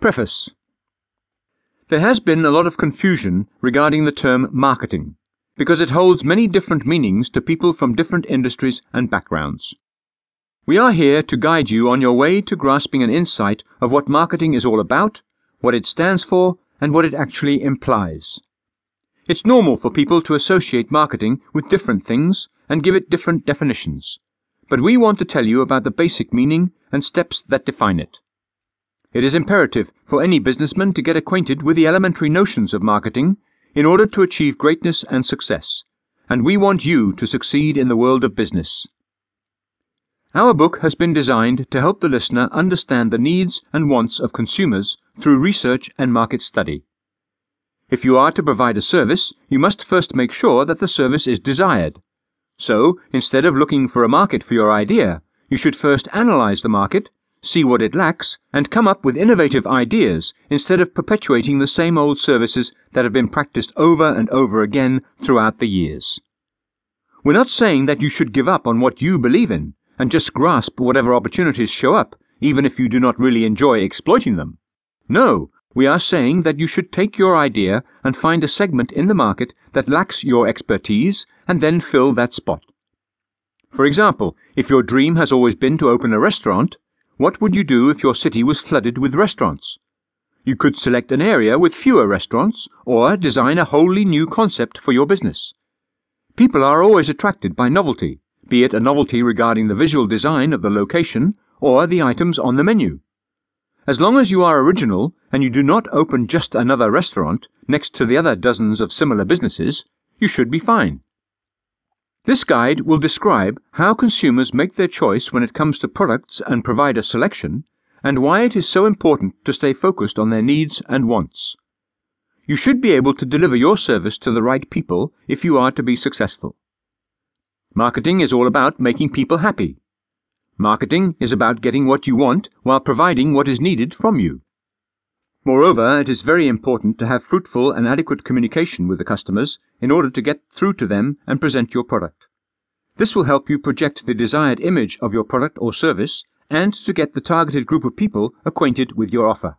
Preface There has been a lot of confusion regarding the term marketing, because it holds many different meanings to people from different industries and backgrounds. We are here to guide you on your way to grasping an insight of what marketing is all about, what it stands for, and what it actually implies. It's normal for people to associate marketing with different things and give it different definitions, but we want to tell you about the basic meaning and steps that define it. It is imperative for any businessman to get acquainted with the elementary notions of marketing in order to achieve greatness and success, and we want you to succeed in the world of business. Our book has been designed to help the listener understand the needs and wants of consumers through research and market study. If you are to provide a service, you must first make sure that the service is desired. So, instead of looking for a market for your idea, you should first analyze the market, see what it lacks, and come up with innovative ideas instead of perpetuating the same old services that have been practiced over and over again throughout the years. We're not saying that you should give up on what you believe in and just grasp whatever opportunities show up, even if you do not really enjoy exploiting them. No, we are saying that you should take your idea and find a segment in the market that lacks your expertise and then fill that spot. For example, if your dream has always been to open a restaurant, what would you do if your city was flooded with restaurants? You could select an area with fewer restaurants or design a wholly new concept for your business. People are always attracted by novelty, be it a novelty regarding the visual design of the location or the items on the menu. As long as you are original and you do not open just another restaurant next to the other dozens of similar businesses, you should be fine. This guide will describe how consumers make their choice when it comes to products and provider selection, and why it is so important to stay focused on their needs and wants. You should be able to deliver your service to the right people if you are to be successful. Marketing is all about making people happy. Marketing is about getting what you want while providing what is needed from you. Moreover, it is very important to have fruitful and adequate communication with the customers in order to get through to them and present your product. This will help you project the desired image of your product or service and to get the targeted group of people acquainted with your offer.